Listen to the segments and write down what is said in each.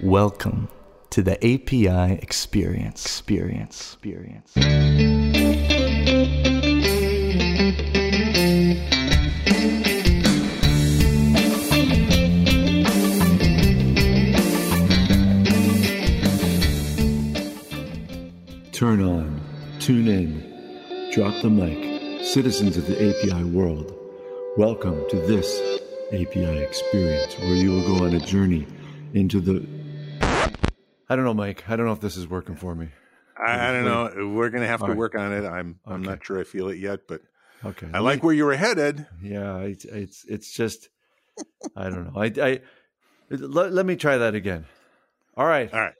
Welcome to the API experience. Experience. Experience. Turn on, tune in, drop the mic, citizens of the API world. Welcome to this API experience where you will go on a journey into the. I don't know, Mike. I don't know if this is working for me. I, I don't know. We're going to have All to right. work on it. I'm I'm not sure I feel it yet, but Okay. I like where you were headed. Yeah, it's it's it's just I don't know. I I let, let me try that again. All right. All right.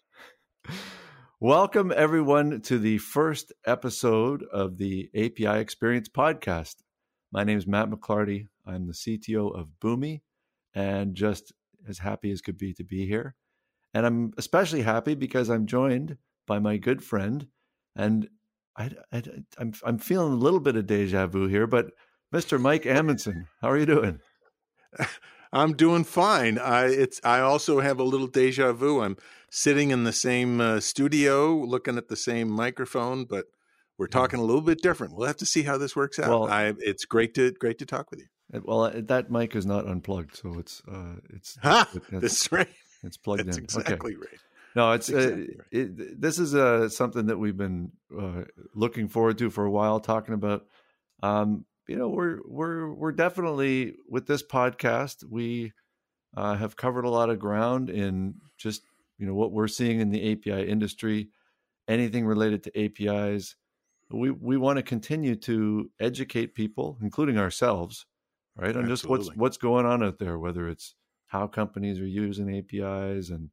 Welcome everyone to the first episode of the API Experience podcast. My name is Matt McLarty. I'm the CTO of Boomi and just as happy as could be to be here. And I'm especially happy because I'm joined by my good friend and I, I, I'm I'm feeling a little bit of deja vu here, but Mr. Mike Amundsen, how are you doing? I'm doing fine. I it's I also have a little deja vu. I'm sitting in the same uh, studio, looking at the same microphone, but we're talking a little bit different. We'll have to see how this works out. Well- I, it's great to great to talk with you. Uh, Well, uh, that mic is not unplugged, so it's uh, it's Ha! it's, That's right. it's plugged That's in. exactly Okay. right. No, it's That's uh, right. it, this is uh, something that we've been uh, looking forward to for a while, talking about. Um, you know, we're we're we're definitely with this podcast. We uh, have covered a lot of ground in just you know what we're seeing in the API industry, anything related to APIs. We we want to continue to educate people, including ourselves, right, on just what's what's going on out there, whether it's how companies are using APIs and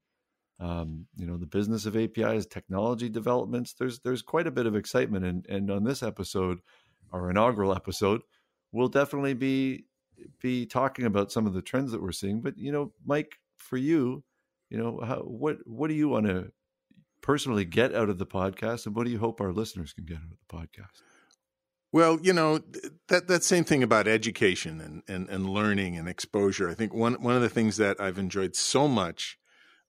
um, you know the business of APIs, technology developments. There's there's quite a bit of excitement, and and on this episode, our inaugural episode, we'll definitely be be talking about some of the trends that we're seeing. But you know, Mike, for you, you know, how, what what do you want to personally get out of the podcast, and what do you hope our listeners can get out of the podcast? Well, you know that that same thing about education and, and, and learning and exposure. I think one one of the things that I've enjoyed so much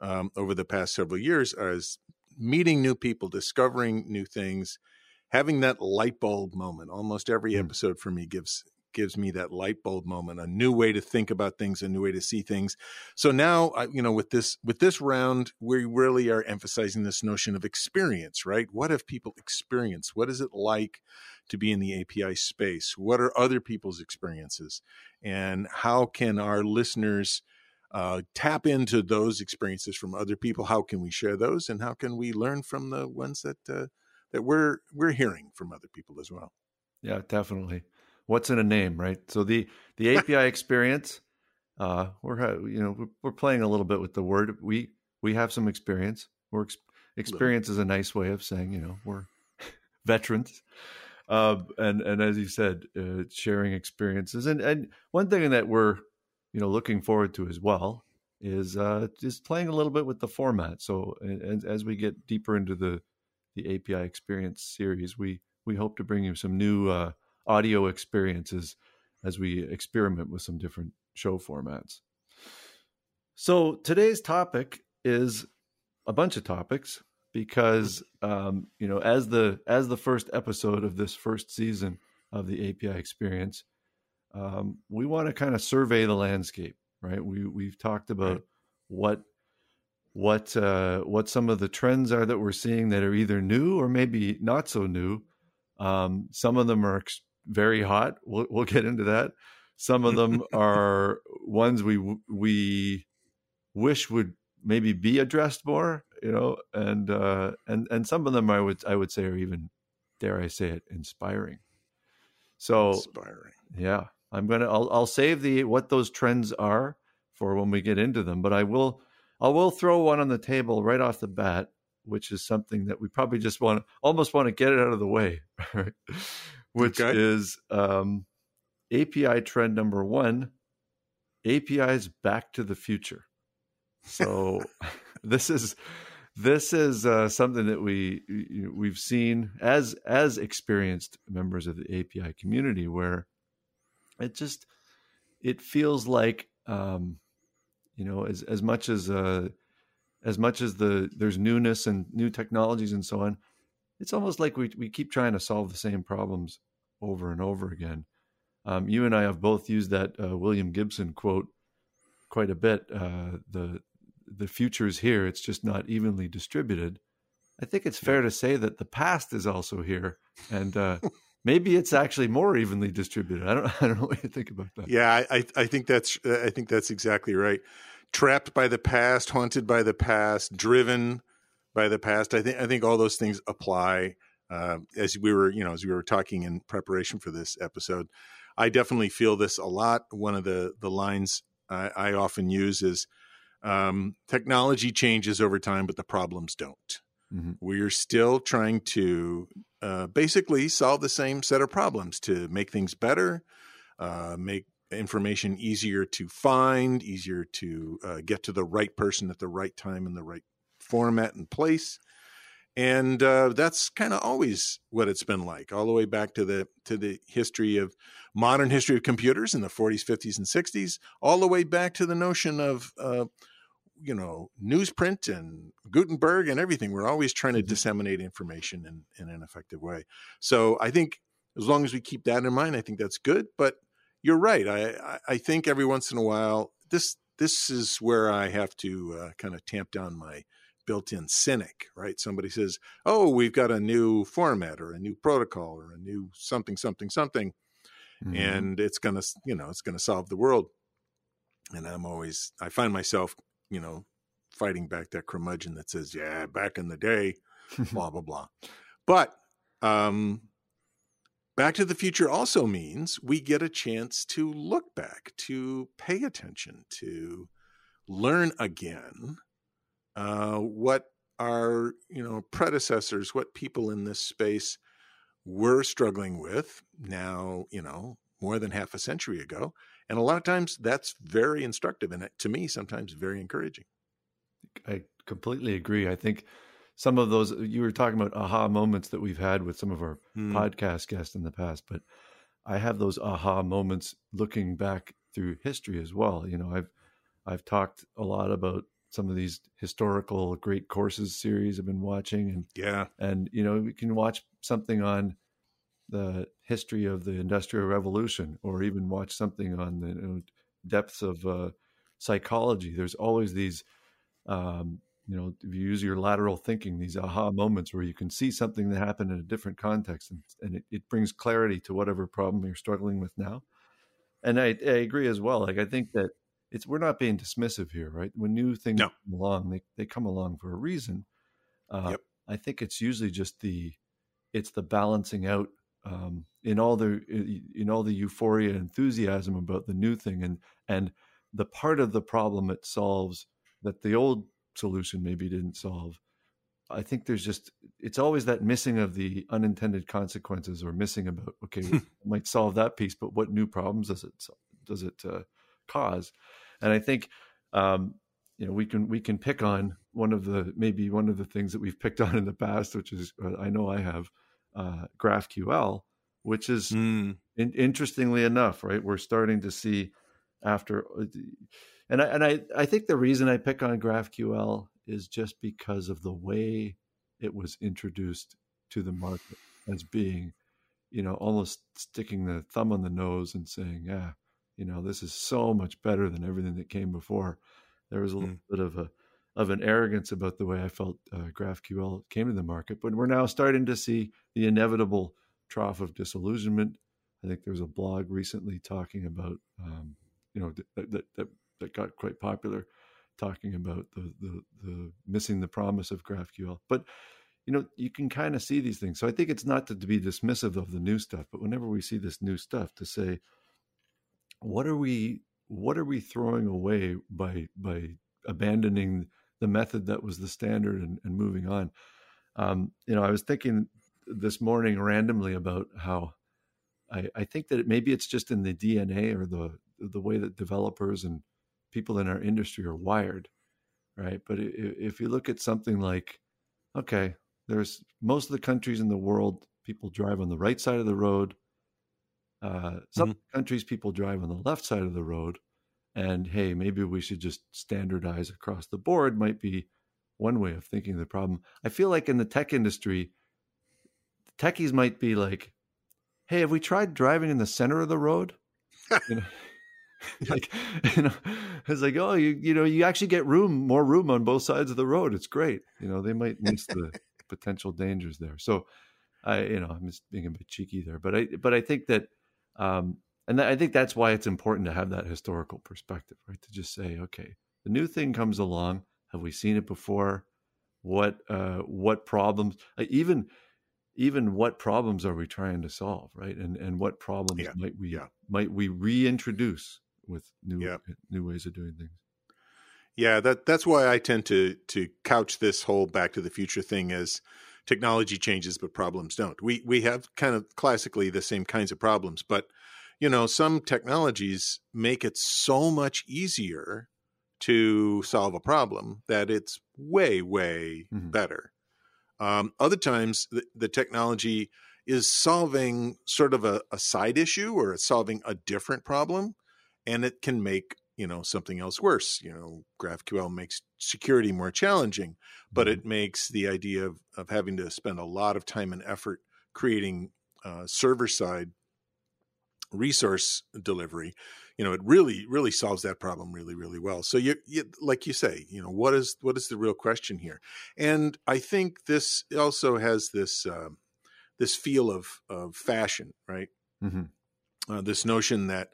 um, over the past several years is meeting new people, discovering new things, having that light bulb moment. Almost every Mm. episode for me gives gives me that light bulb moment, a new way to think about things, a new way to see things. So now, I- you know, with this with this round, we really are emphasizing this notion of experience, right? What have people experienced? What is it like? to be in the API space? What are other people's experiences? And how can our listeners uh, tap into those experiences from other people? How can we share those? And how can we learn from the ones that uh, that we're we're hearing from other people as well? Yeah, definitely. What's in a name, right? So the the API experience, uh, we're you know we're, playing a little bit with the word. We we have some experience. We're ex- experience is a nice way of saying you know we're veterans. Uh, and and as you said, uh, sharing experiences and and one thing that we're you know looking forward to as well is uh, just playing a little bit with the format. So as, as we get deeper into the the API experience series, we we hope to bring you some new uh, audio experiences as we experiment with some different show formats. So today's topic is a bunch of topics because um, you know as the as the first episode of this first season of the API experience, um, we want to kind of survey the landscape, right? We we've talked about what what uh, what some of the trends are that we're seeing that are either new or maybe not so new. Um, some of them are ex- very hot. We'll, we'll get into that. Some of them are ones we we wish would maybe be addressed more, you know, and uh, and and some of them I would I would say are even dare I say it inspiring. So Inspiring. yeah, I'm gonna I'll I'll save the what those trends are for when we get into them, but I will I will throw one on the table right off the bat, which is something that we probably just want almost want to get it out of the way, right? Which Okay. is um, API trend number one: APIs back to the future. So this is this is uh, something that we we've seen as as experienced members of the API community, where it just it feels like um, you know as as much as uh, as much as the there's newness and new technologies and so on, it's almost like we we keep trying to solve the same problems over and over again. Um, you and I have both used that uh, William Gibson quote quite a bit. Uh, the the future is here; it's just not evenly distributed. I think it's fair to say that the past is also here, and uh, maybe it's actually more evenly distributed. I don't, I don't know what you think about that. Yeah, I, I think that's, I think that's exactly right. Trapped by the past, haunted by the past, driven by the past. I think, I think all those things apply. Uh, as we were, you know, as we were talking in preparation for this episode, I definitely feel this a lot. One of the the lines I, I often use is, um, "Technology changes over time, but the problems don't." Mm-hmm. We're still trying to uh, basically solve the same set of problems to make things better, uh, make information easier to find, easier to uh, get to the right person at the right time in the right format and place. And uh, that's kind of always what it's been like, all the way back to the to the history of modern history of computers in the 40s, 50s, and 60s, all the way back to the notion of uh, you know newsprint and Gutenberg and everything. We're always trying to mm-hmm. disseminate information in, in an effective way. So I think as long as we keep that in mind, I think that's good. But you're right. I I think every once in a while this this is where I have to uh, kind of tamp down my built-in cynic. Right? Somebody says, "Oh, we've got a new format or a new protocol or a new something something something." Mm-hmm. And it's gonna, you know, it's gonna solve the world and I'm always I find myself you know, fighting back that curmudgeon that says, yeah, back in the day, blah, blah, blah. But um, Back to the Future also means we get a chance to look back, to pay attention, to learn again uh, what our you know predecessors, what people in this space were struggling with now, you know, more than half a century ago, and a lot of times that's very instructive and to me sometimes very encouraging. I completely agree. I think some of those you were talking about aha moments that we've had with some of our mm. podcast guests in the past, but I have those aha moments looking back through history as well. You know, I've I've talked a lot about some of these historical great courses series I've been watching and yeah. And you know, we can watch something on the history of the Industrial Revolution, or even watch something on the you know, depths of uh, psychology. There's always these, um, you know, if you use your lateral thinking, these aha moments where you can see something that happened in a different context, and, and it, it, brings clarity to whatever problem you're struggling with now. And I, I, agree as well. Like I think that it's we're not being dismissive here, right? When new things no. come along, they they come along for a reason. Uh, yep. I think it's usually just the it's the balancing out um, in all the in all the euphoria and enthusiasm about the new thing and and the part of the problem it solves that the old solution maybe didn't solve i think there's just it's always that missing of the unintended consequences or missing about okay might solve that piece but what new problems does it does it uh, cause and i think um, you know we can we can pick on one of the maybe one of the things that we've picked on in the past which is uh, i know i have uh, GraphQL, which is mm. in, interestingly enough, right? We're starting to see after, uh, and I, and I, I think the reason I pick on GraphQL is just because of the way it was introduced to the market as being, you know, almost sticking the thumb on the nose and saying, yeah, you know, this is so much better than everything that came before. There was a little mm. bit of a of an arrogance about the way I felt uh, GraphQL came to the market. But we're now starting to see the inevitable trough of disillusionment. I think there was a blog recently talking about, um, you know, that, that, that, that got quite popular, talking about the, the, the missing the promise of GraphQL. But you know, you can kind of see these things. So I think it's not to, to be dismissive of the new stuff, but whenever we see this new stuff, to say, what are we, what are we throwing away by by abandoning the method that was the standard and, and moving on. Um, you know, I was thinking this morning randomly about how I, I think that it, maybe it's just in the DNA or the the way that developers and people in our industry are wired, right? But if you look at something like, okay, there's most of the countries in the world, people drive on the right side of the road. Uh, some mm-hmm. countries people drive on the left side of the road, and hey, maybe we should just standardize across the board. Might be one way of thinking of the problem. I feel like in the tech industry, techies might be like, "Hey, have we tried driving in the center of the road?" you know, like you know, it's like, oh, you you know, you actually get room, more room on both sides of the road. It's great. You know, they might miss the potential dangers there. So, I you know, I'm just being a bit cheeky there, but I but I think that, um, and I think that's why it's important to have that historical perspective, right? To just say, okay, the new thing comes along. Have we seen it before? What uh, what problems? Uh, even even what problems are we trying to solve, right? And and what problems yeah. might we yeah. might we reintroduce with new yeah. new ways of doing things? Yeah, that that's why I tend to to couch this whole Back to the Future thing as technology changes but problems don't. We we have kind of classically the same kinds of problems, but you know, some technologies make it so much easier to solve a problem that it's way way mm-hmm. better. Um, other times, the, the, technology is solving sort of a, a side issue or it's solving a different problem, and it can make you know something else worse. You know, GraphQL makes security more challenging, but mm-hmm. it makes the idea of, of having to spend a lot of time and effort creating uh, server side resource delivery you know it really really solves that problem really really well so you, you, like you say you know what is what is the real question here and i think this also has this uh, this feel of of fashion right mm-hmm. uh, this notion that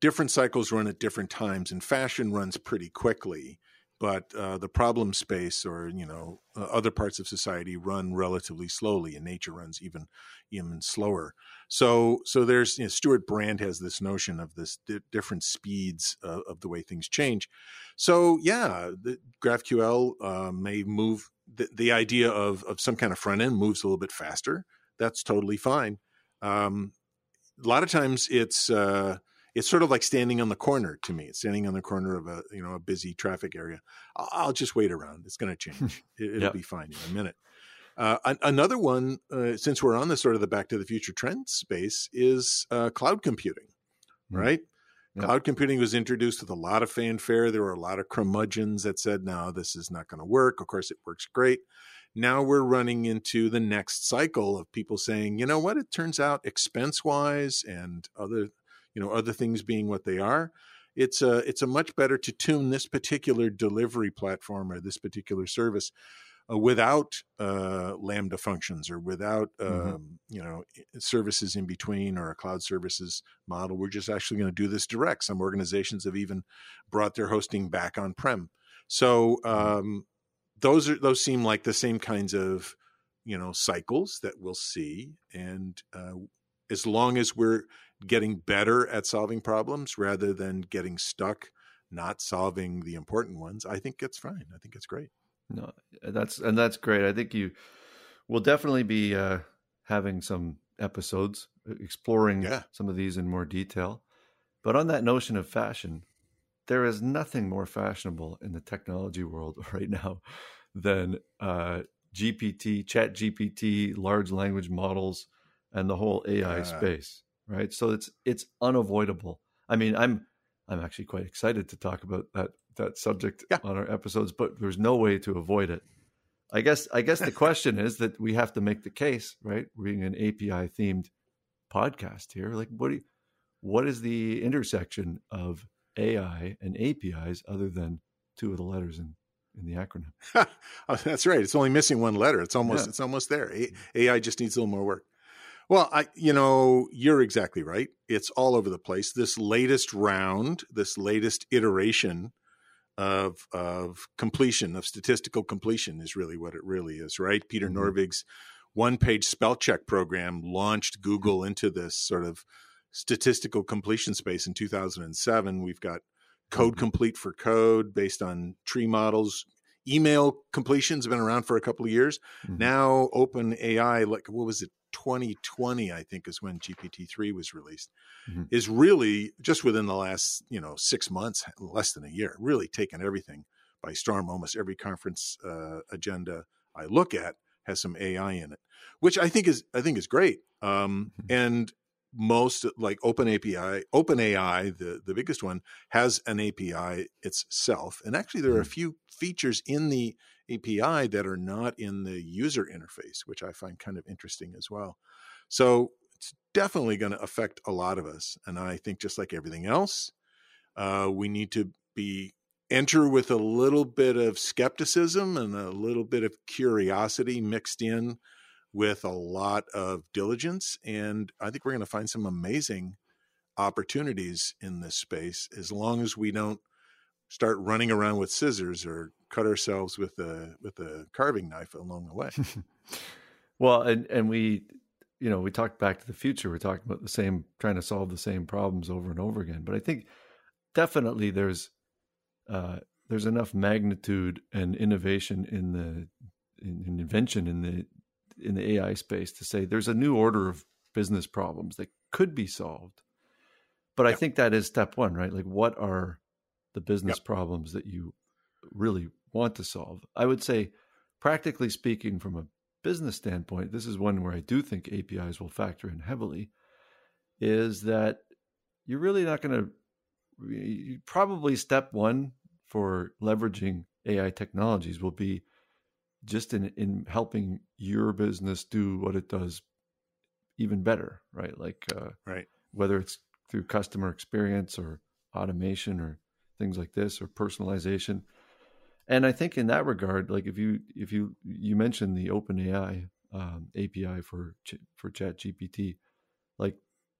different cycles run at different times and fashion runs pretty quickly. But uh, the problem space or you know uh, other parts of society run relatively slowly and nature runs even even slower. So so there's you know, Stewart Brand has this notion of this di- different speeds uh, of the way things change. So yeah the graphql uh, may move the, the idea of of some kind of front end moves a little bit faster. That's totally fine. Um, a lot of times it's uh, it's sort of like standing on the corner to me. It's standing on the corner of a you know a busy traffic area. I'll, I'll just wait around. It's going to change. it, will yep. be fine in a minute. Uh, another one, uh, since we're on the sort of the Back to the Future trend space, is uh, cloud computing. Mm. Right, yep. cloud computing was introduced with a lot of fanfare. There were a lot of curmudgeons that said, "No, this is not going to work." Of course, it works great. Now we're running into the next cycle of people saying, "You know what? It turns out expense wise and other you know other things being what they are. It's a it's a much better to tune this particular delivery platform or this particular service uh, without uh, lambda functions or without mm-hmm. um, you know services in between or a cloud services model. We're just actually going to do this direct. Some organizations have even brought their hosting back on prem so mm-hmm. um, those are those seem like the same kinds of you know cycles that we'll see. And uh, as long as we're getting better at solving problems rather than getting stuck not solving the important ones, I think it's fine. I think it's great. No, that's and that's great. I think you will definitely be uh, having some episodes uh, exploring yeah. some of these in more detail. But on that notion of fashion, there is nothing more fashionable in the technology world right now than uh, GPT, Chat GPT, large language models, and the whole AI yeah. space right? So it's it's unavoidable. I mean, I'm I'm actually quite excited to talk about that that subject yeah. on our episodes, but there's no way to avoid it. I guess I guess the question is that we have to make the case, right? Being an API themed podcast here, like what do you, what is the intersection of AI and APIs other than two of the letters in in the acronym? oh, that's right. It's only missing one letter. It's almost yeah. it's almost there. AI mm. just needs a little more work. Well, I, you know, you're exactly right. It's all over the place. This latest round, this latest iteration of of completion of statistical completion is really what it really is, right? Peter mm-hmm. Norvig's one-page spell check program launched Google into this sort of statistical completion space in 2007. We've got code mm-hmm. complete for code based on tree models. Email completions have been around for a couple of years. Mm-hmm. Now, Open AI, like what was it, 2020, I think, is when GPT-3 was released, mm-hmm. is really just within the last, you know, six months, less than a year, really taken everything by storm. Almost every conference uh, agenda I look at has some AI in it, which I think is I think is great. Um, mm-hmm. And most like Open API, Open AI, the the biggest one, has an API itself, and actually there are a mm-hmm. few features in the API that are not in the user interface, which I find kind of interesting as well. So it's definitely going to affect a lot of us, and I think just like everything else, uh, we need to be enter with a little bit of skepticism and a little bit of curiosity mixed in with a lot of diligence. And I think we're going to find some amazing opportunities in this space as long as we don't start running around with scissors or cut ourselves with a with a carving knife along the way. well, and and we you know, we talked back to the future, we're talking about the same trying to solve the same problems over and over again. But I think definitely there's uh, there's enough magnitude and innovation in the in, in invention in the in the AI space to say there's a new order of business problems that could be solved. But yep. I think that is step one, right? Like, what are the business yep. problems that you really want to solve? I would say, practically speaking, from a business standpoint, this is one where I do think APIs will factor in heavily. Is that you're really not going to probably step one for leveraging AI technologies will be just in in helping your business do what it does even better, right? Like uh, right, whether it's through customer experience or automation or things like this or personalization. And I think in that regard, like if you if you you mentioned the OpenAI um, API for for Chat GPT, like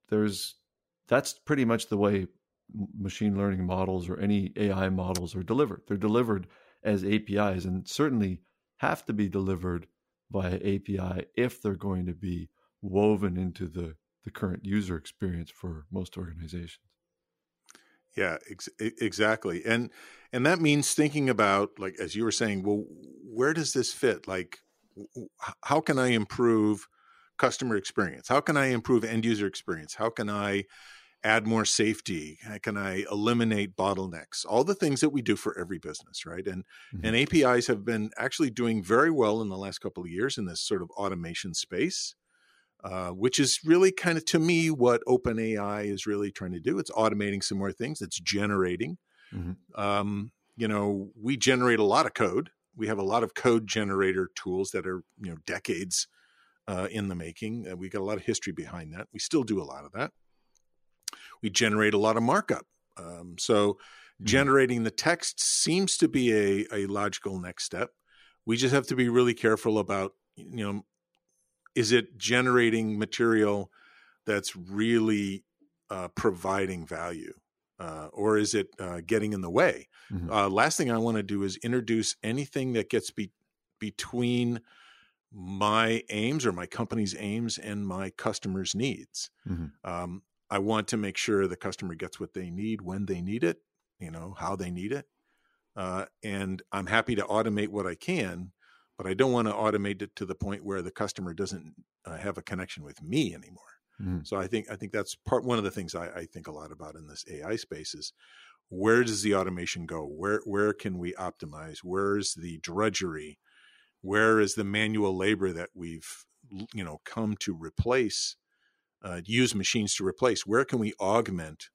there's that's pretty much the way machine learning models or any AI models are delivered. They're delivered as APIs, and certainly have to be delivered via API if they're going to be woven into the, the current user experience for most organizations. Yeah, ex- exactly. And and that means thinking about like as you were saying, well, where does this fit? Like how can I improve customer experience? How can I improve end user experience? How can I add more safety? How can I eliminate bottlenecks? All the things that we do for every business, right? And mm-hmm. and APIs have been actually doing very well in the last couple of years in this sort of automation space. Uh, which is really kind of to me what OpenAI is really trying to do. It's automating some more things. It's generating. Mm-hmm. Um, you know, we generate a lot of code. We have a lot of code generator tools that are you know decades uh, in the making. Uh, we got a lot of history behind that. We still do a lot of that we generate a lot of markup. Um, so mm-hmm. generating the text seems to be a, a logical next step. We just have to be really careful about, you know, is it generating material that's really uh, providing value? Uh, or is it uh, getting in the way? Mm-hmm. Uh, last thing I want to do is introduce anything that gets be- between my aims or my company's aims and my customers' needs. Mm-hmm. Um, I want to make sure the customer gets what they need when they need it, you know, how they need it. Uh, and I'm happy to automate what I can, but I don't want to automate it to the point where the customer doesn't uh, have a connection with me anymore. Mm. So I think I think that's part one of the things I, I think a lot about in this AI space is where does the automation go? Where where can we optimize? Where's the drudgery? Where is the manual labor that we've you know come to replace uh, use machines to replace. Where can we augment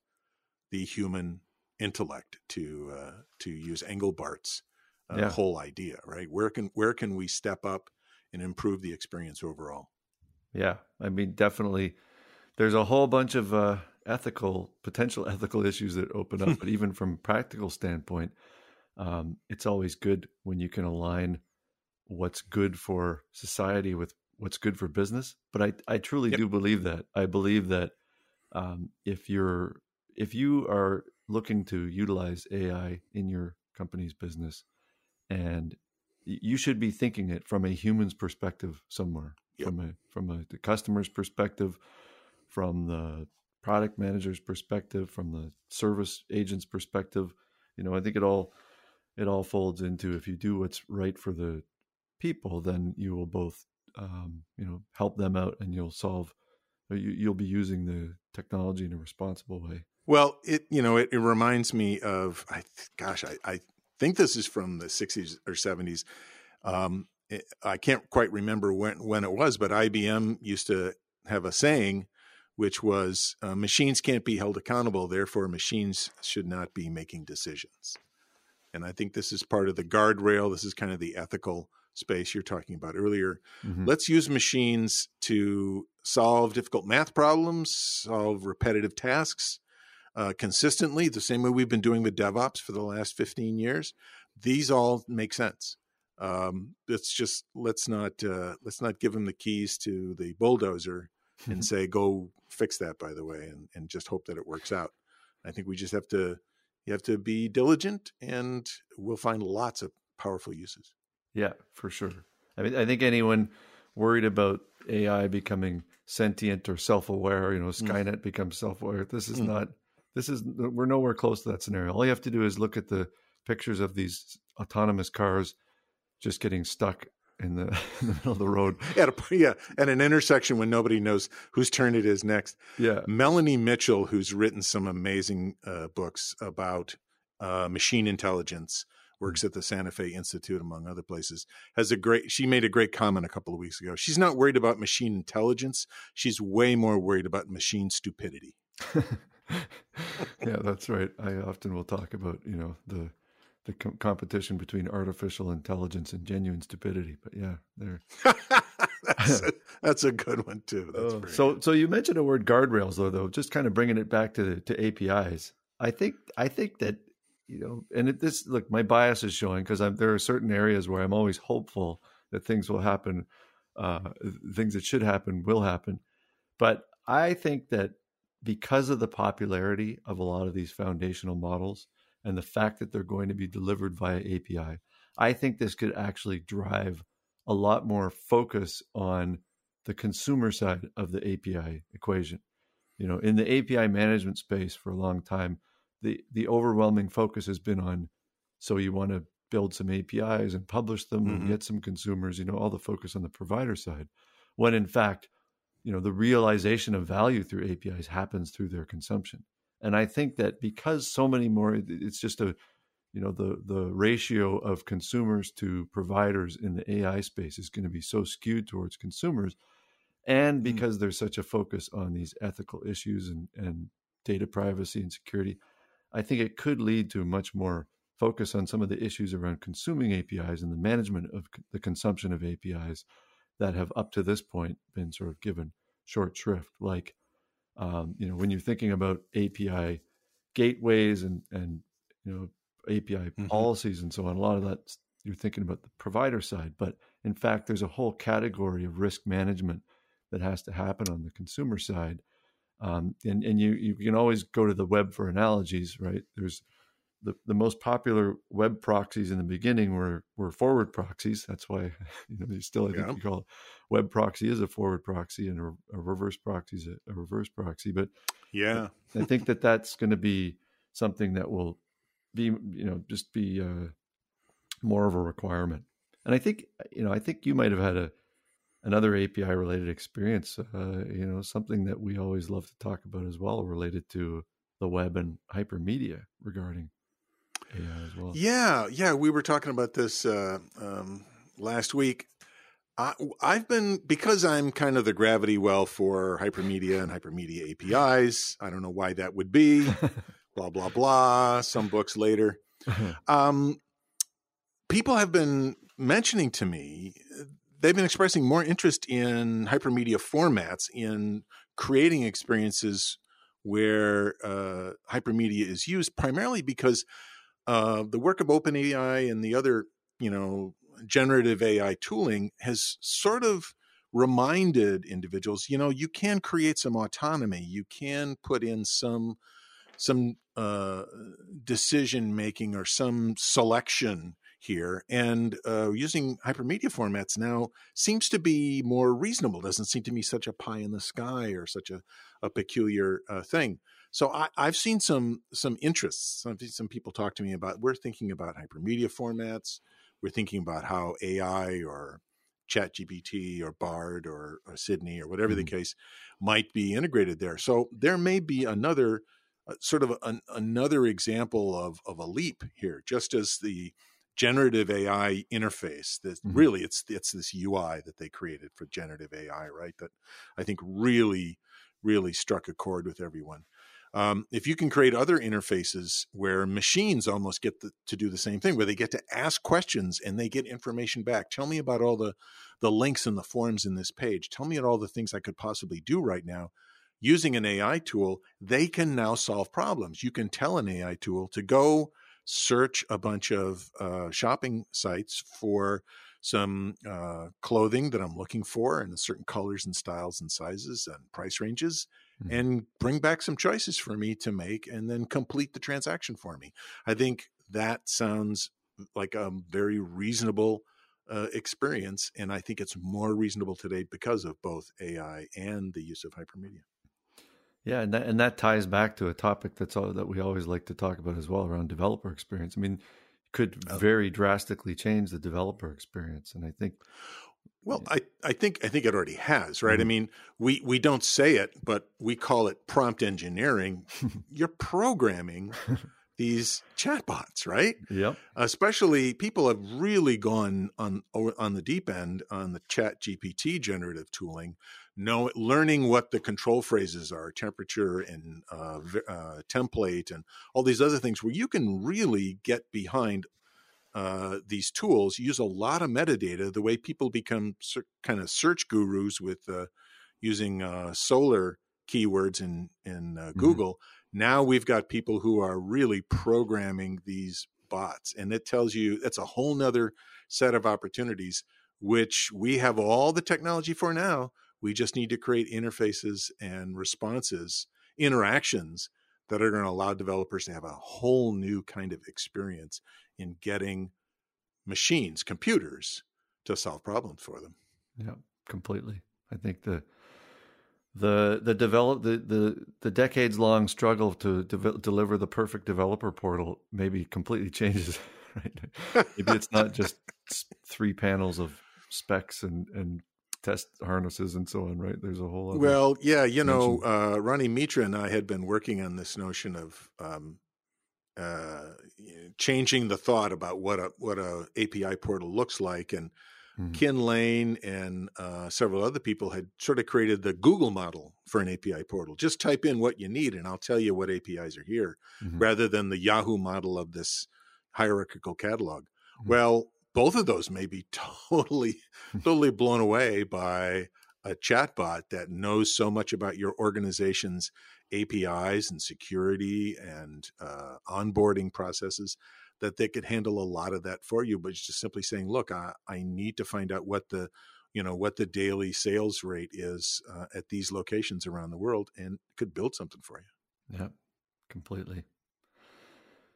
the human intellect to uh, to use Engelbart's uh, yeah. whole idea? Right? Where can where can we step up and improve the experience overall? Yeah, I mean, definitely. There's a whole bunch of uh, ethical potential ethical issues that open up, but even from practical standpoint, um, it's always good when you can align what's good for society with what's good for business. But I, I truly yep. do believe that. I believe that um, if you're if you are looking to utilize AI in your company's business, and you should be thinking it from a human's perspective somewhere, yep. from a from a the customer's perspective, from the product manager's perspective, from the service agent's perspective. You know, I think it all it all folds into if you do what's right for the people, then you will both um, you know help them out and you'll solve you, you'll be using the technology in a responsible way well it you know it, it reminds me of i gosh I, I think this is from the 60s or 70s um, it, i can't quite remember when when it was but ibm used to have a saying which was uh, machines can't be held accountable, therefore machines should not be making decisions. And I think this is part of the guardrail. This is kind of the ethical space you're talking about earlier. Mm-hmm. Let's use machines to solve difficult math problems, solve repetitive tasks uh, consistently, the same way we've been doing with DevOps for the last 15 years. These all make sense. Um, it's just let's not uh, let's not give them the keys to the bulldozer and say go fix that by the way and, and just hope that it works out i think we just have to you have to be diligent and we'll find lots of powerful uses yeah for sure i mean i think anyone worried about ai becoming sentient or self-aware you know mm. skynet mm. becomes self-aware this is mm. not this is we're nowhere close to that scenario all you have to do is look at the pictures of these autonomous cars just getting stuck in the, in the middle of the road. At a, yeah, at an intersection when nobody knows whose turn it is next. Yeah. Melanie Mitchell, who's written some amazing uh, books about uh, machine intelligence, works at the Santa Fe Institute, among other places, has a great, she made a great comment a couple of weeks ago. She's not worried about machine intelligence. She's way more worried about machine stupidity. yeah, that's right. I often will talk about, you know, the, the com- competition between artificial intelligence and genuine stupidity. But yeah, there. that's, a, that's a good one too. Uh, so, good. so you mentioned a word guardrails, though. Though, just kind of bringing it back to to APIs. I think I think that you know, and it, this look, my bias is showing because there are certain areas where I'm always hopeful that things will happen, uh, things that should happen will happen. But I think that because of the popularity of a lot of these foundational models, and the fact that they're going to be delivered via API, I think this could actually drive a lot more focus on the consumer side of the API equation. You know, in the API management space for a long time, the the overwhelming focus has been on so you want to build some APIs and publish them mm-hmm. and get some consumers, you know, all the focus on the provider side. When in fact, you know, the realization of value through APIs happens through their consumption. And I think that because so many more, it's just a, you know, the the ratio of consumers to providers in the AI space is going to be so skewed towards consumers, and mm. because there's such a focus on these ethical issues and and data privacy and security, I think it could lead to much more focus on some of the issues around consuming APIs and the management of the consumption of APIs that have up to this point been sort of given short shrift, like um, you know, when you're thinking about API gateways and and you know API mm-hmm. policies and so on, a lot of that you're thinking about the provider side, but in fact, there's a whole category of risk management that has to happen on the consumer side. Um, and and you you can always go to the web for analogies, right? There's the, the most popular web proxies in the beginning were were forward proxies. That's why you know you still I think yeah. you call it web proxy is a forward proxy and a, a reverse proxy is a, a, reverse proxy. But yeah, I think that that's going to be something that will be you know just be uh, more of a requirement. And I think you know I think you might have had a another API related experience. Uh, you know something that we always love to talk about as well, related to the web and hypermedia regarding AI as well. Yeah, yeah, we were talking about this uh, um, last week. I, have been because I'm kind of the gravity well for hypermedia and hypermedia APIs. I don't know why that would be. blah blah blah. Some books later, um, people have been mentioning to me. They've been expressing more interest in hypermedia formats in creating experiences where uh, hypermedia is used, primarily because uh, the work of OpenAI and the other, you know, generative AI tooling has sort of reminded individuals, you know, you can create some autonomy. You can put in some some uh, decision making or some selection here, and uh, using hypermedia formats now seems to be more reasonable. Doesn't seem to be such a pie in the sky or such a, a peculiar uh, thing. So I, have seen some some interests. Some some people talk to me about. We're thinking about hypermedia formats. We're thinking about how AI or ChatGPT or Bard or, or Sydney or whatever mm-hmm. the case might be integrated there. So there may be another uh, sort of an, another example of of a leap here. Just as the generative AI interface that mm-hmm. really it's it's this UI that they created for generative AI, right? That I think really really struck a chord with everyone. Um, if you can create other interfaces where machines almost get the, to do the same thing, where they get to ask questions and they get information back. Tell me about all the the links and the forms in this page. Tell me about all the things I could possibly do right now. Using an AI tool, they can now solve problems. You can tell an AI tool to go search a bunch of uh, shopping sites for some uh, clothing that I'm looking for in certain colors and styles and sizes and price ranges, mm-hmm. and bring back some choices for me to make and then complete the transaction for me. I think that sounds like a very reasonable uh, experience. And I think it's more reasonable today because of both AI and the use of hypermedia. Yeah, and that, and that ties back to a topic that's all, that we always like to talk about as well around developer experience. I mean, could oh. very drastically change the developer experience, and I think. Well, I, I think I think it already has, right? Mm-hmm. I mean, we we don't say it, but we call it prompt engineering. You're programming these chatbots, right? Yep. Especially people have really gone on on the deep end on the Chat GPT generative tooling, know learning what the control phrases are, temperature and uh, uh, template, and all these other things, where you can really get behind uh, these tools. Use a lot of metadata. The way people become ser- kind of search gurus with uh, using uh, Solr keywords in in uh, mm-hmm. Google now we've got people who are really programming these bots, and it tells you that's a whole nother set of opportunities, which we have all the technology for now. We just need to create interfaces and responses, interactions that are going to allow developers to have a whole new kind of experience in getting machines, computers, to solve problems for them. Yeah, completely. I think the the the develop the the, the decades long struggle to de- deliver the perfect developer portal maybe completely changes right maybe it's not just three panels of specs and and test harnesses and so on right there's a whole well yeah you know uh, ronnie mitra and i had been working on this notion of um, uh, changing the thought about what a what a api portal looks like and Mm-hmm. Kin Lane and uh, several other people had sort of created the Google model for an API portal. Just type in what you need, and I'll tell you what APIs are here, mm-hmm. rather than the Yahoo model of this hierarchical catalog. Mm-hmm. Well, both of those may be totally, totally blown away by a chatbot that knows so much about your organization's APIs and security and uh, onboarding processes that they could handle a lot of that for you. But it's just simply saying, look, I, I need to find out what the you know what the daily sales rate is uh, at these locations around the world, and could build something for you. Yeah, completely.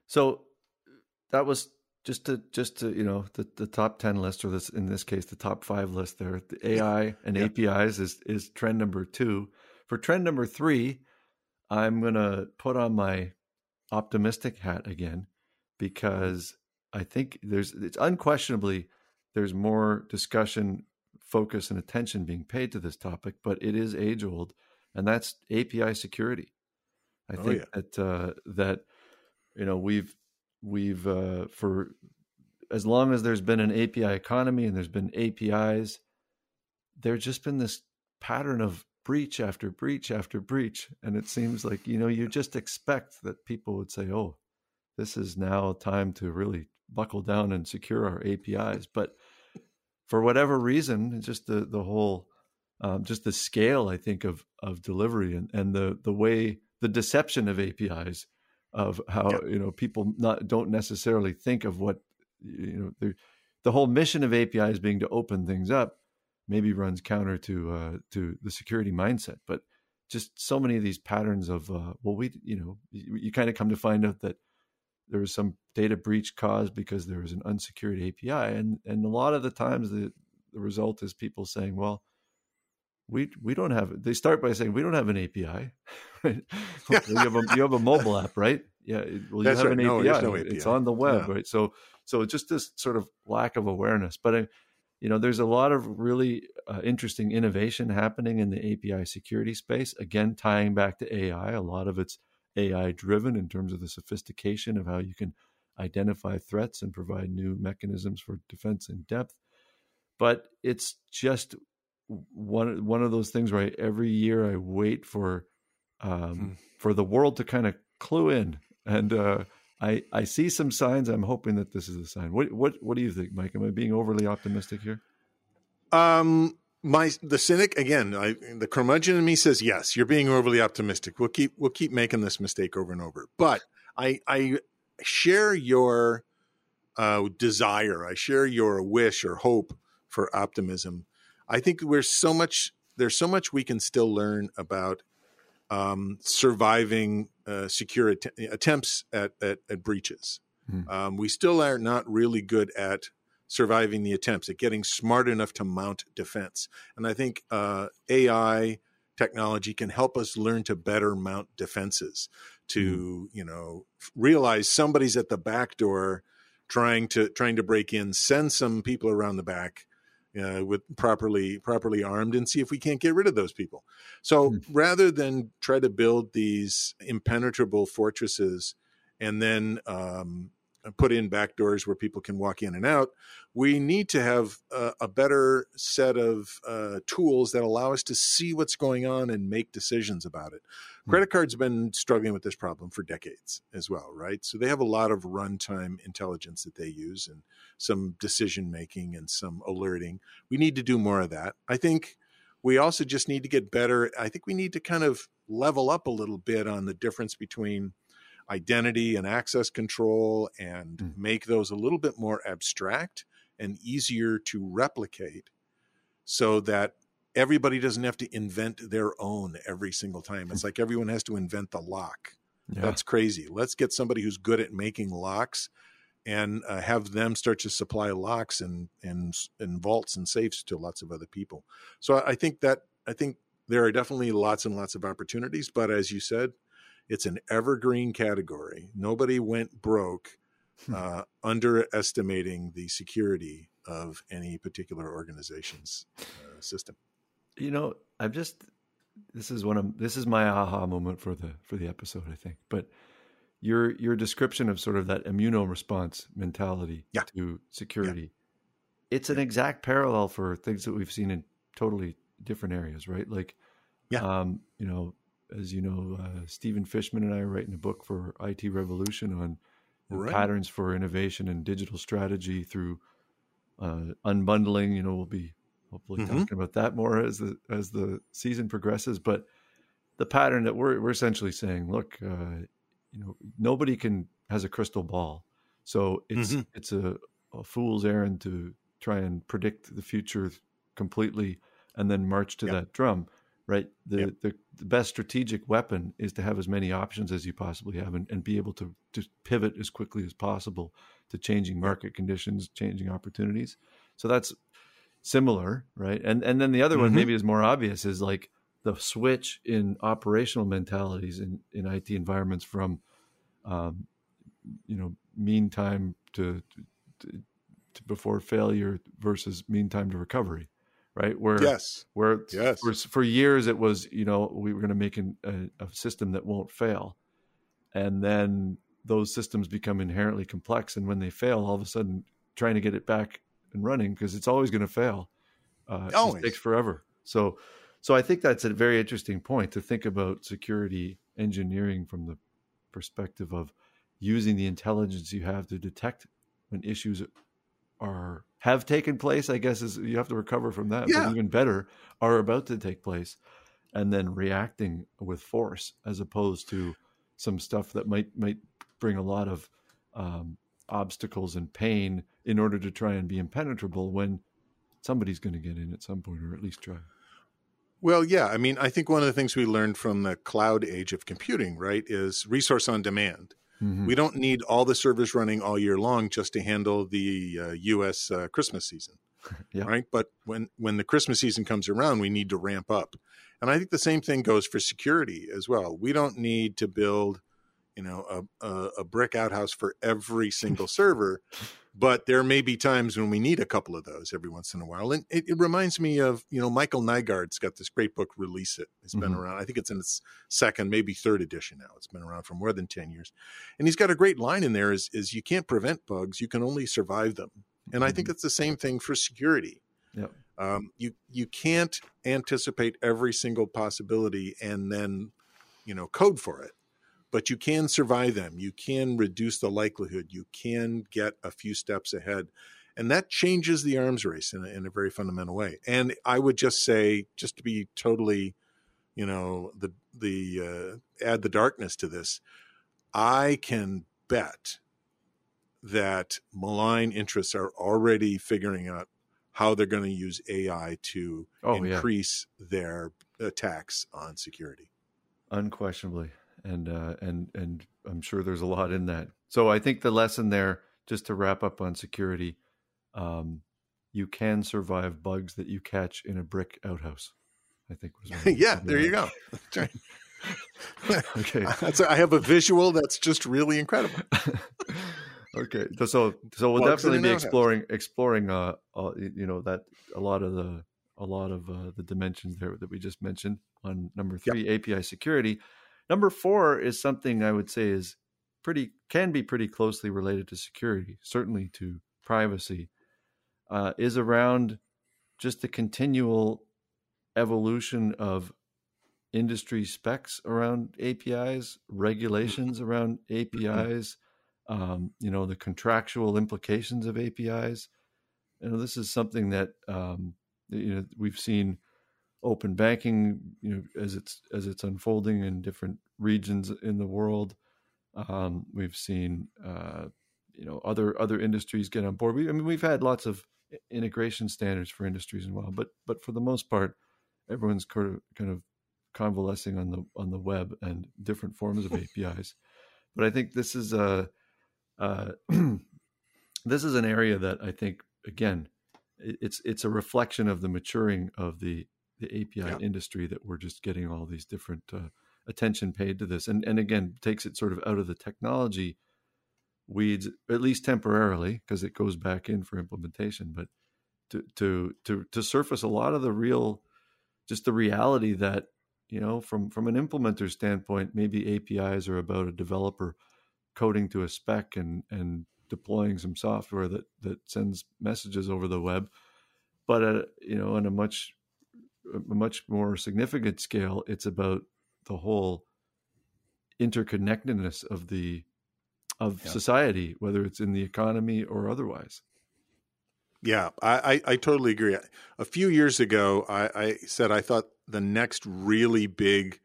So that was just to just to you know the, the top 10 list or this in this case the top five list there the ai and apis is is trend number two for trend number three i'm gonna put on my optimistic hat again because I think there's it's unquestionably there's more discussion, focus, and attention being paid to this topic, but it is age old, and that's API security. I oh, think yeah. that uh, that you know we've we've uh, for as long as there's been an API economy and there's been APIs, there's just been this pattern of breach after breach after breach, and it seems like you know you just expect that people would say, "Oh, this is now time to really buckle down and secure our APIs. But for whatever reason, just the the whole um, just the scale, I think of of delivery and and the the way the deception of APIs of how yeah. you know people not don't necessarily think of what you know the the whole mission of APIs being to open things up maybe runs counter to uh, to the security mindset, but just so many of these patterns of uh, well we you know you, you kind of come to find out that there was some data breach caused because there was an unsecured API, and and a lot of the times the the result is people saying, well, we we don't have. They start by saying we don't have an API. Right? you have a you have a mobile app, right? Yeah. Well, you That's have right. an no, API. No API. It's on the web, yeah. right? So so just this sort of lack of awareness, but. I, you know, there's a lot of really uh, interesting innovation happening in the API security space. Again, tying back to AI, a lot of it's AI driven in terms of the sophistication of how you can identify threats and provide new mechanisms for defense in depth. But it's just one one of those things where I, every year I wait for um, Hmm. for the world to kind of clue in, and uh, I I see some signs. I'm hoping that this is a sign. What what what do you think, Mike? Am I being overly optimistic here? Um, my the cynic again. I, the curmudgeon in me says yes. You're being overly optimistic. We'll keep we'll keep making this mistake over and over. But I I share your uh, desire. I share your wish or hope for optimism. I think we're so much. There's so much we can still learn about um, surviving uh, secure att- attempts at, at, at breaches. Hmm. Um, we still are not really good at surviving the attempts, at getting smart enough to mount defense. And I think uh, AI technology can help us learn to better mount defenses, to you know realize somebody's at the back door trying to trying to break in, send some people around the back uh, with properly properly armed and see if we can't get rid of those people. So Hmm. rather than try to build these impenetrable fortresses and then um, put in back doors where people can walk in and out, we need to have a, a better set of uh, tools that allow us to see what's going on and make decisions about it. Hmm. Credit cards have been struggling with this problem for decades as well, right? So they have a lot of runtime intelligence that they use and some decision making and some alerting. We need to do more of that. I think we also just need to get better. I think we need to kind of level up a little bit on the difference between identity and access control and Mm. make those a little bit more abstract and easier to replicate so that everybody doesn't have to invent their own every single time. It's like everyone has to invent the lock. Yeah. That's crazy. Let's get somebody who's good at making locks and uh, have them start to supply locks and, and and vaults and safes to lots of other people. So I I think that I think there are definitely lots and lots of opportunities, but as you said, it's an evergreen category. Nobody went broke Hmm. uh, underestimating the security of any particular organization's uh, system. you know i'm just this is one of this is my aha moment for the for the episode i think but your your description of sort of that immuno response mentality Yeah. to security it's an exact parallel for things that we've seen in totally different areas right like Yeah. um you know as you know uh, stephen fishman and i are writing a book for it revolution on Right. patterns for innovation and digital strategy through uh, unbundling. You know, we'll be hopefully Mhm. talking about that more as the as the season progresses. But the pattern that we're we're essentially saying, look, uh, you know, nobody can has a crystal ball, so it's Mhm. it's a, a fool's errand to try and predict the future completely and then march to Yep. that drum. Right. The, Yep. the the best strategic weapon is to have as many options as you possibly have and, and be able to just pivot as quickly as possible to changing market conditions, changing opportunities. So that's similar, right? And and then the other one Mhm. maybe is more obvious is like the switch in operational mentalities in, in IT environments from um, you know mean time to, to, to before failure versus mean time to recovery, right? Where Yes. where Yes. for, for years it was you know we were going to make an, a, a system that won't fail and then those systems become inherently complex and when they fail all of a sudden trying to get it back and running because it's always going to fail uh, it Always. takes forever so so i think that's a very interesting point to think about security engineering from the perspective of using the intelligence you have to detect when issues are have taken place i guess is you have to recover from that Yeah. but even better are about to take place and then reacting with force as opposed to some stuff that might might bring a lot of um, obstacles and pain in order to try and be impenetrable when somebody's going to get in at some point or at least try Well, yeah. I mean, I think one of the things we learned from the cloud age of computing, right, is resource on demand. Mhm. We don't need all the servers running all year long just to handle the uh, U.S. Uh, Christmas season, Yeah. right? But when when the Christmas season comes around, we need to ramp up, and I think the same thing goes for security as well. We don't need to build, you know, a, a, a brick outhouse for every single server, but there may be times when we need a couple of those every once in a while. And it, it reminds me of, you know, Michael Nygard's got this great book, Release It. It's been Mhm. around, I think it's in its second, maybe third edition now. It's been around for more than 10 years. And he's got a great line in there is, is you can't prevent bugs, you can only survive them. And I think it's the same thing for security. Yep. Um, you you can't anticipate every single possibility and then, you know, code for it, but you can survive them. You can reduce the likelihood. You can get a few steps ahead, and that changes the arms race in a, in a very fundamental way. And I would just say, just to be totally, you know, the the uh, add the darkness to this, I can bet that malign interests are already figuring out how they're going to use AI to oh, increase yeah. their attacks on security. Unquestionably, and uh, and and I'm sure there's a lot in that. So I think the lesson there, just to wrap up on security, um, you can survive bugs that you catch in a brick outhouse. I think was yeah. There you go. okay, that's, I have a visual that's just really incredible. okay so so we'll definitely be exploring exploring uh, uh, you know that a lot of the a lot of uh, the dimensions there that we just mentioned on number three yep. api security number four is something i would say is pretty can be pretty closely related to security certainly to privacy uh, is around just the continual evolution of industry specs around apis regulations around apis um, you know the contractual implications of APIs. You know, this is something that um, you know we've seen open banking, you know, as it's as it's unfolding in different regions in the world. Um, we've seen uh, you know other other industries get on board. We, I mean, we've had lots of integration standards for industries as well, but but for the most part, everyone's kind of kind of convalescing on the on the web and different forms of APIs. But I think this is a uh, this is an area that I think again it's it's a reflection of the maturing of the the API yeah. industry that we're just getting all these different uh, attention paid to this, and and again takes it sort of out of the technology weeds at least temporarily because it goes back in for implementation, but to to to to surface a lot of the real just the reality that you know from from an implementer standpoint maybe apis are about a developer coding to a spec and and deploying some software that that sends messages over the web. But at, you know on a much a much more significant scale it's about the whole interconnectedness of the of yeah. society whether it's in the economy or otherwise yeah I, I, I totally agree a few years ago I, I said i thought the next really big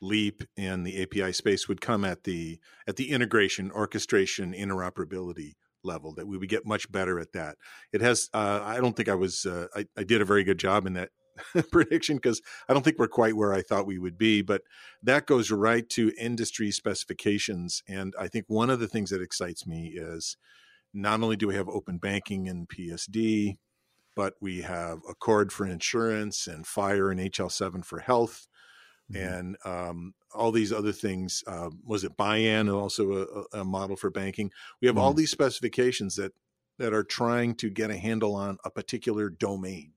leap in the API space would come at the at the integration, orchestration, interoperability level. That we would get much better at that. It has. Uh, I don't think I was. Uh, I, I did a very good job in that prediction because I don't think we're quite where I thought we would be. But that goes right to industry specifications, and I think one of the things that excites me is not only do we have open banking and PSD, but we have ACORD for insurance and FHIR and HL7 for health mm-hmm. and um, all these other things. Uh, was it BIAN, also a, a, model for banking? We have mm-hmm. all these specifications that that are trying to get a handle on a particular domain,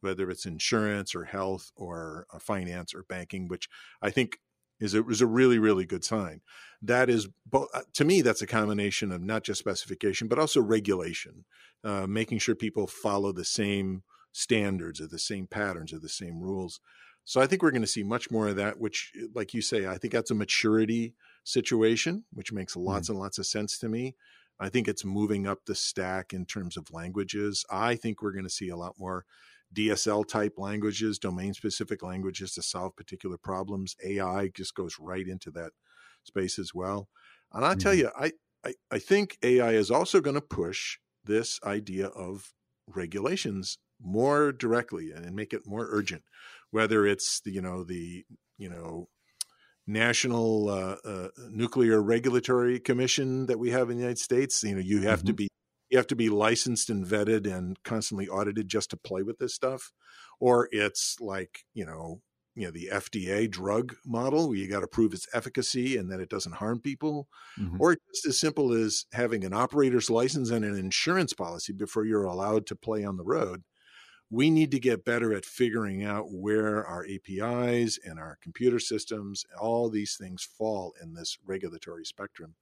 whether it's insurance or health or uh, finance or banking, which I think is a, is a really really good sign. That is, uh, to me, that's a combination of not just specification but also regulation, uh, making sure people follow the same standards or the same patterns or the same rules. So I think we're going to see much more of that, which, eh, like you say, I think that's a maturity situation, which makes lots mm and lots of sense to me. I think it's moving up the stack in terms of languages. I think we're going to see a lot more DSL type languages, domain specific languages to solve particular problems. AI just goes right into that space as well. And I'll mm tell you, I, I, I think AI is also going to push this idea of regulations more directly and make it more urgent whether it's the you know the you know national uh, uh, nuclear regulatory commission that we have in the United States. You know, you have mm-hmm. to be you have to be licensed and vetted and constantly audited just to play with this stuff, or it's like you know you know the FDA drug model where you got to prove its efficacy and that it doesn't harm people, mm-hmm. or just as simple as having an operator's license and an insurance policy before you're allowed to play on the road we need to get better at figuring out where our APIs and our computer systems, all these things fall in this regulatory spectrum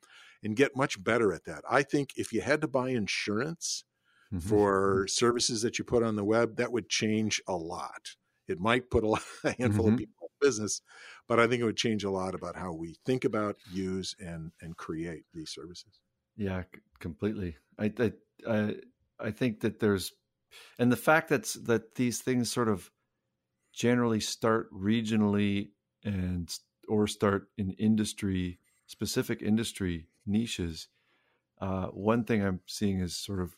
and get much better at that. I think if you had to buy insurance mm-hmm. for services that you put on the web, that would change a lot. It might put a, lot, a handful mm-hmm. of people in business, but I think it would change a lot about how we think about, use, and and create these services. Yeah, completely. I I I, I think that there's, and the fact that that these things sort of generally start regionally and or start in industry specific industry niches. Uh, one thing I'm seeing is sort of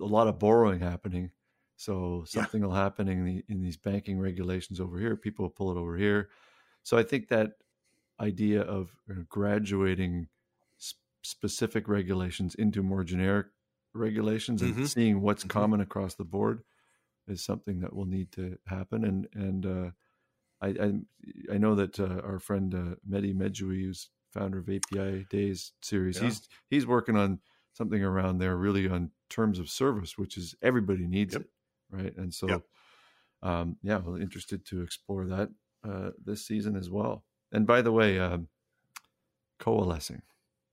a lot of borrowing happening. So something yeah. will happen in, the, in these banking regulations over here. People will pull it over here. So I think that idea of graduating specific regulations into more generic regulations and mm-hmm. seeing what's mm-hmm. common across the board is something that will need to happen. And and uh, I, I, I know that uh, our friend uh, Mehdi Medjaoui, who's founder of API Days series, yeah. he's he's working on something around there, really on terms of service, which is everybody needs yep. it, right? And so, yep. um, yeah, well, interested to explore that uh, this season as well. And by the way, um, coalescing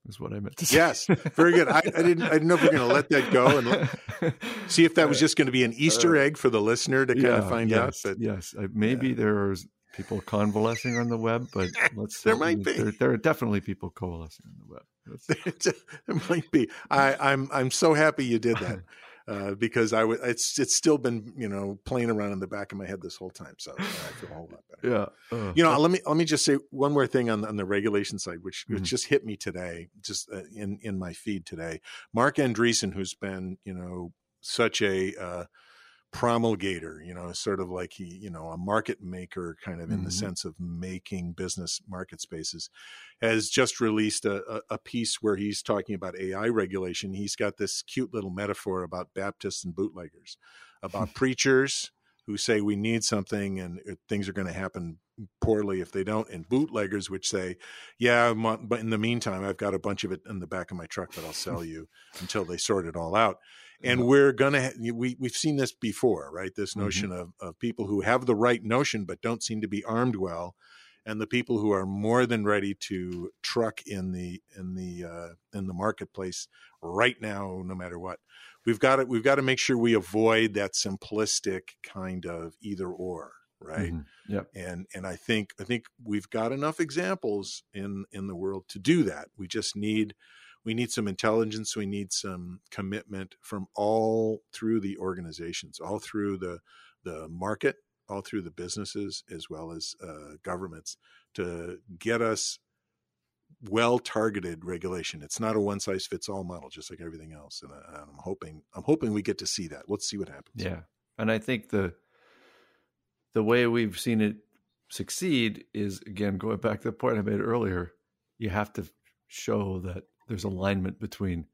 is what I meant to say. Yes, very good. I, I didn't. I didn't know if we are going to let that go and let, see if that was just going to be an Easter uh, egg for the listener to kind yeah, of find yes, out. But yes, maybe yeah. there's people convalescing on the web, but let's there might be. There, there, are definitely people coalescing on the web. there might be. I, I'm I'm so happy you did that. Uh, because I it's it's still been you know playing around in the back of my head this whole time. So uh, I feel a whole lot better. Yeah. Uh, you know, let me let me just say one more thing on on the regulation side, which, mm-hmm. which just hit me today, just uh, in in my feed today. Marc Andreessen, who's been you know such a uh, promulgator, you know, sort of like he, you know, a market maker kind of in mm-hmm. the sense of making business market spaces, has just released a, a, piece where he's talking about AI regulation. He's got this cute little metaphor about Baptists and bootleggers, about preachers who say we need something and things are going to happen poorly if they don't, and bootleggers which say, yeah, but in the meantime, I've got a bunch of it in the back of my truck that I'll sell you until they sort it all out and we're gonna we we've seen this before right this mm-hmm. notion mm-hmm. of, of people who have the right notion but don't seem to be armed well and the people who are more than ready to truck in the in the uh, in the marketplace right now no matter what we've got to we've got to make sure we avoid that simplistic kind of either or right mm-hmm. yeah and and i think i think we've got enough examples in in the world to do that we just need we need some intelligence we need some commitment from all through the organizations all through the the market all through the businesses as well as uh, governments to get us well targeted regulation. It's not a one size fits all model just like everything else and I, i'm hoping i'm hoping we get to see that. Let's see what happens. Yeah and i think the the way we've seen it succeed is again going back to the point i made earlier you have to show that there's alignment between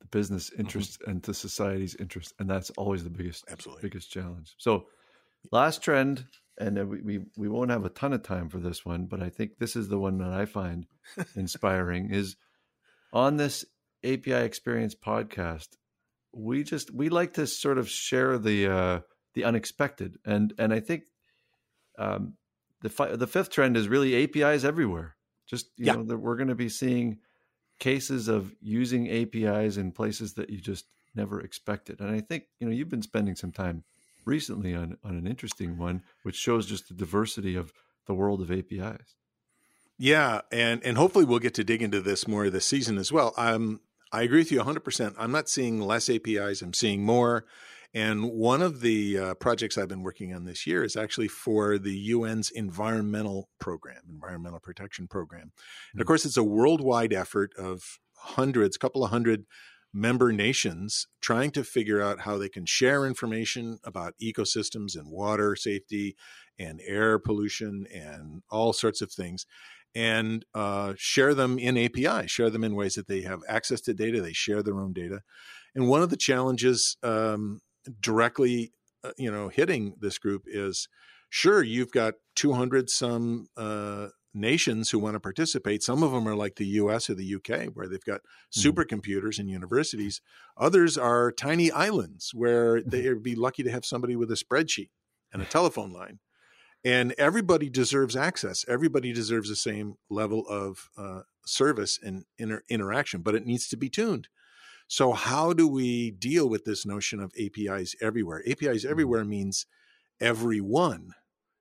the business mm-hmm. mm-hmm. and the society's interests, and that's always the biggest absolutely biggest challenge. So, last trend, and we, we we won't have a ton of time for this one, but I think this is the one that I find inspiring. is on this API Experience podcast, we just we like to sort of share the uh, the unexpected, and and I think um, the fi- the fifth trend is really APIs everywhere. Just you yeah. know that we're going to be seeing cases of using APIs in places that you just never expected. And I think, you know, you've been spending some time recently on, on an interesting one, which shows just the diversity of the world of APIs. Yeah, and and hopefully we'll get to dig into this more this season as well. Um, I agree with you 100%. I'm not seeing less APIs, I'm seeing more. And one of the uh, projects I've been working on this year is actually for the UN's environmental program, environmental protection program. Mm-hmm. And of hmm. course, it's a worldwide effort of hundreds, a couple of hundred member nations trying to figure out how they can share information about ecosystems and water safety and air pollution and all sorts of things and uh, share them in API, share them in ways that they have access to data, they share their own data. And one of the challenges um, directly, uh, you know, hitting this group is sure you've got 200 some uh, nations who want to participate. Some of them are like the US or the UK, where they've got mm-hmm. supercomputers and universities. Others are tiny islands where mm-hmm. they'd be lucky to have somebody with a spreadsheet and a telephone line. And everybody deserves access. Everybody deserves the same level of uh, service and inter- interaction, but it needs to be tuned. So, how do we deal with this notion of APIs everywhere? APIs Mm-hmm. everywhere means everyone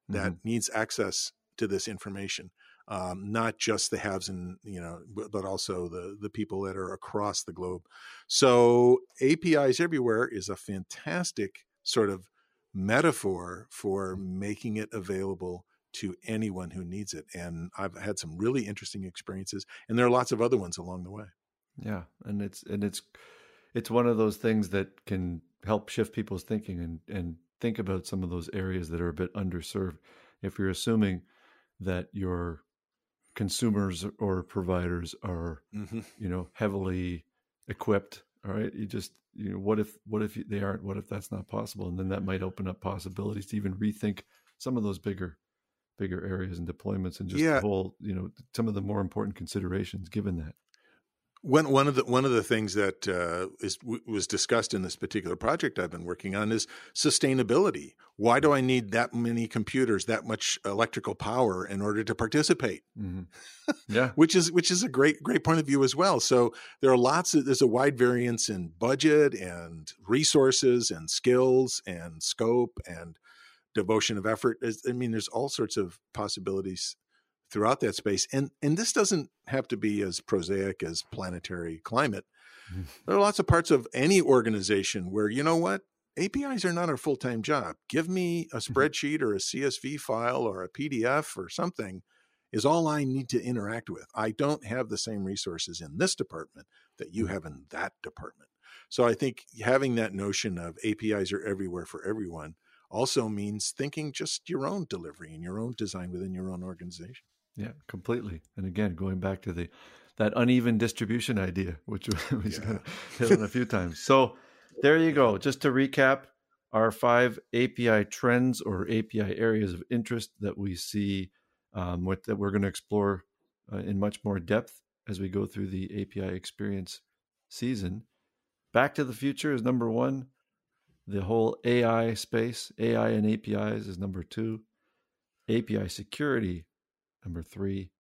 that Mhm. needs access to this information, um, not just the haves and you know, but, but also the the people that are across the globe. So, APIs everywhere is a fantastic sort of metaphor for making it available to anyone who needs it. And I've had some really interesting experiences, and there are lots of other ones along the way. Yeah, and it's and it's it's one of those things that can help shift people's thinking and and think about some of those areas that are a bit underserved. If you're assuming that your consumers or providers are Mm-hmm. you know heavily equipped, all right, you just you know what if what if they aren't? What if that's not possible? And then that might open up possibilities to even rethink some of those bigger bigger areas and deployments and just Yeah. the whole you know some of the more important considerations given that. One one of the one of the things that uh, is w- was discussed in this particular project I've been working on is sustainability. Why do I need that many computers, that much electrical power in order to participate? hmm Yeah. Which is which is a great great point of view as well. So there are lots of there's a wide variance in budget and resources and skills and scope and devotion of effort. I mean, there's all sorts of possibilities throughout that space. And and this doesn't have to be as prosaic as planetary climate. Mhm. There are lots of parts of any organization where you know what APIs are not a full time job. Give me a spreadsheet or a CSV file or a PDF or something is all I need to interact with. I don't have the same resources in this department that you have in that department. So I think having that notion of APIs are everywhere for everyone also means thinking just your own delivery and your own design within your own organization. Yeah, completely. And again, going back to the that uneven distribution idea, which we Yeah. hit on a few times. So there you go. Just to recap, our five API trends or API areas of interest that we see um, with, that we're going to explore uh, in much more depth as we go through the API experience season. Back to the future is number one. The whole AI space, AI and APIs is number two. API security, number three.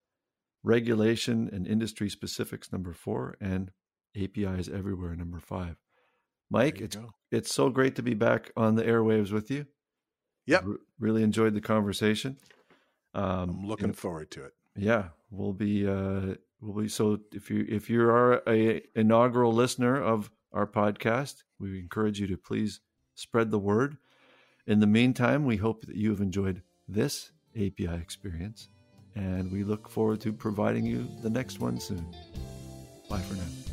Regulation and industry specifics, number four. And APIs everywhere, number five. Mike, it's go. it's so great to be back on the airwaves with you. Yep. Re- really enjoyed the conversation. Um, I'm looking forward to it. yeah, we'll be uh we'll be so if you if you are a inaugural listener of our podcast, we encourage you to please spread the word. In the meantime, we hope that you have enjoyed this API experience and we look forward to providing you the next one soon. Bye for now.